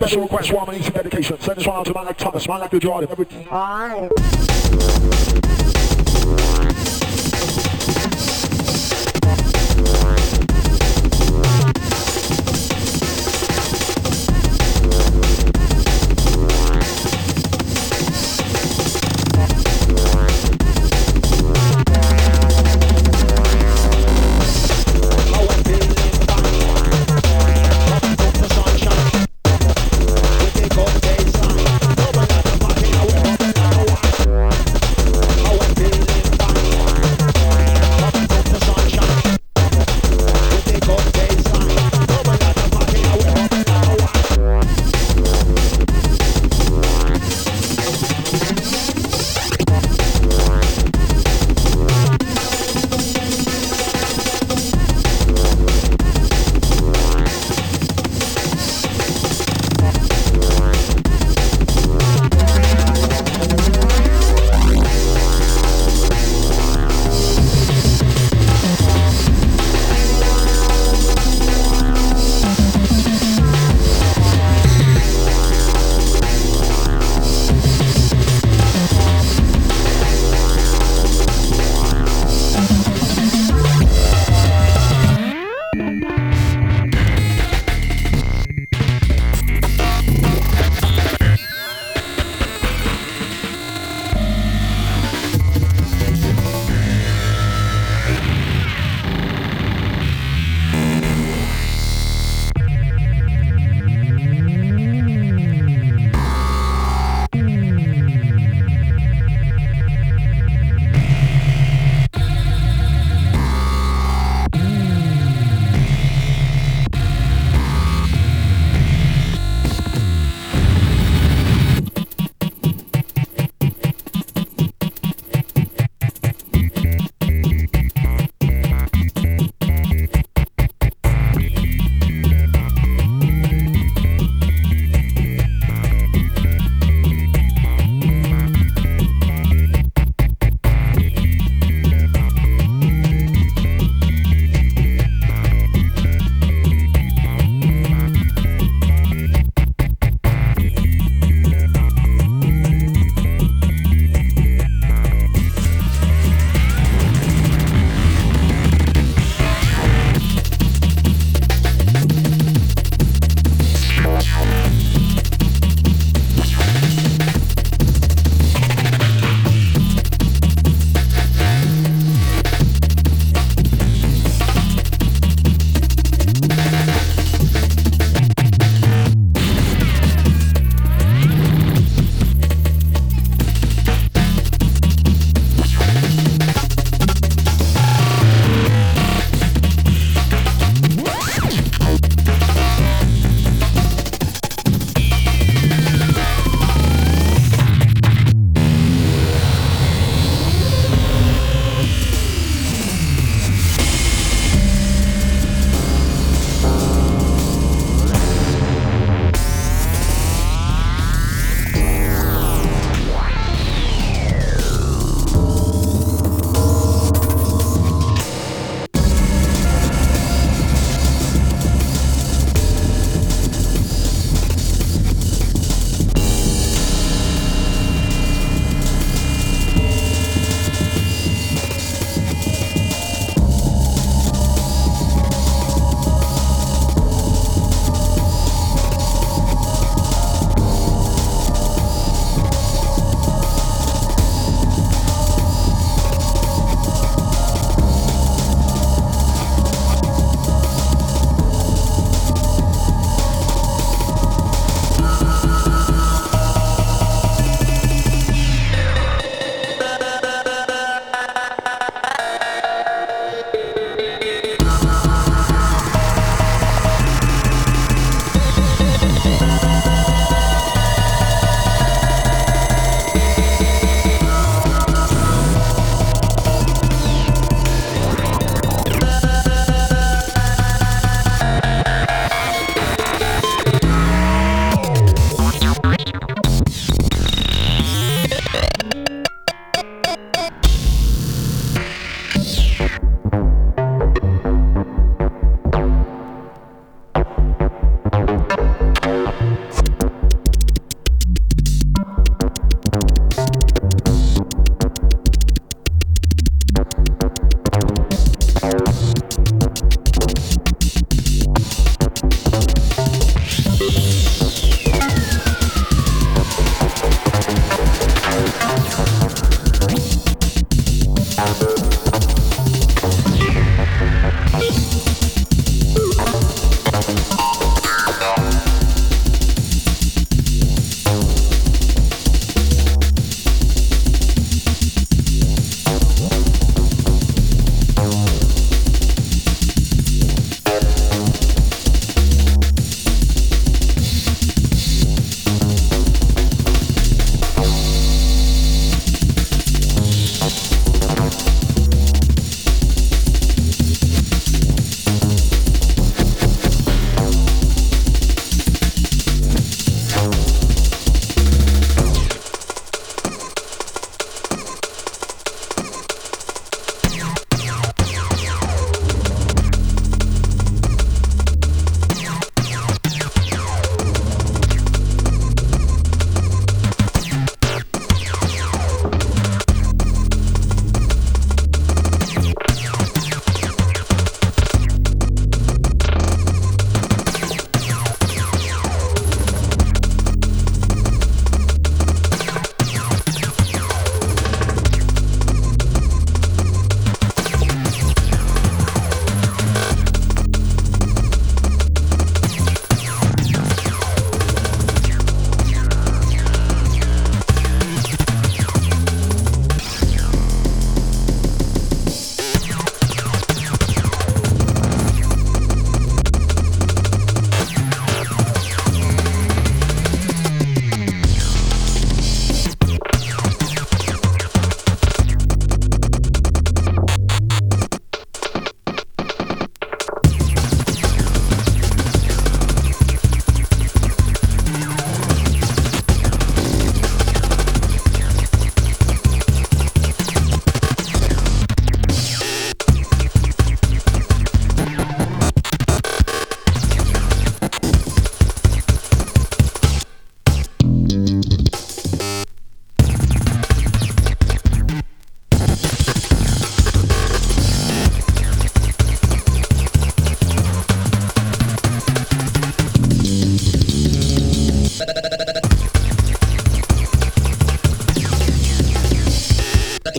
Special request, for my need dedication. Send this one out to my like Thomas, my like the Jordan. Every time.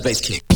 the bass kick.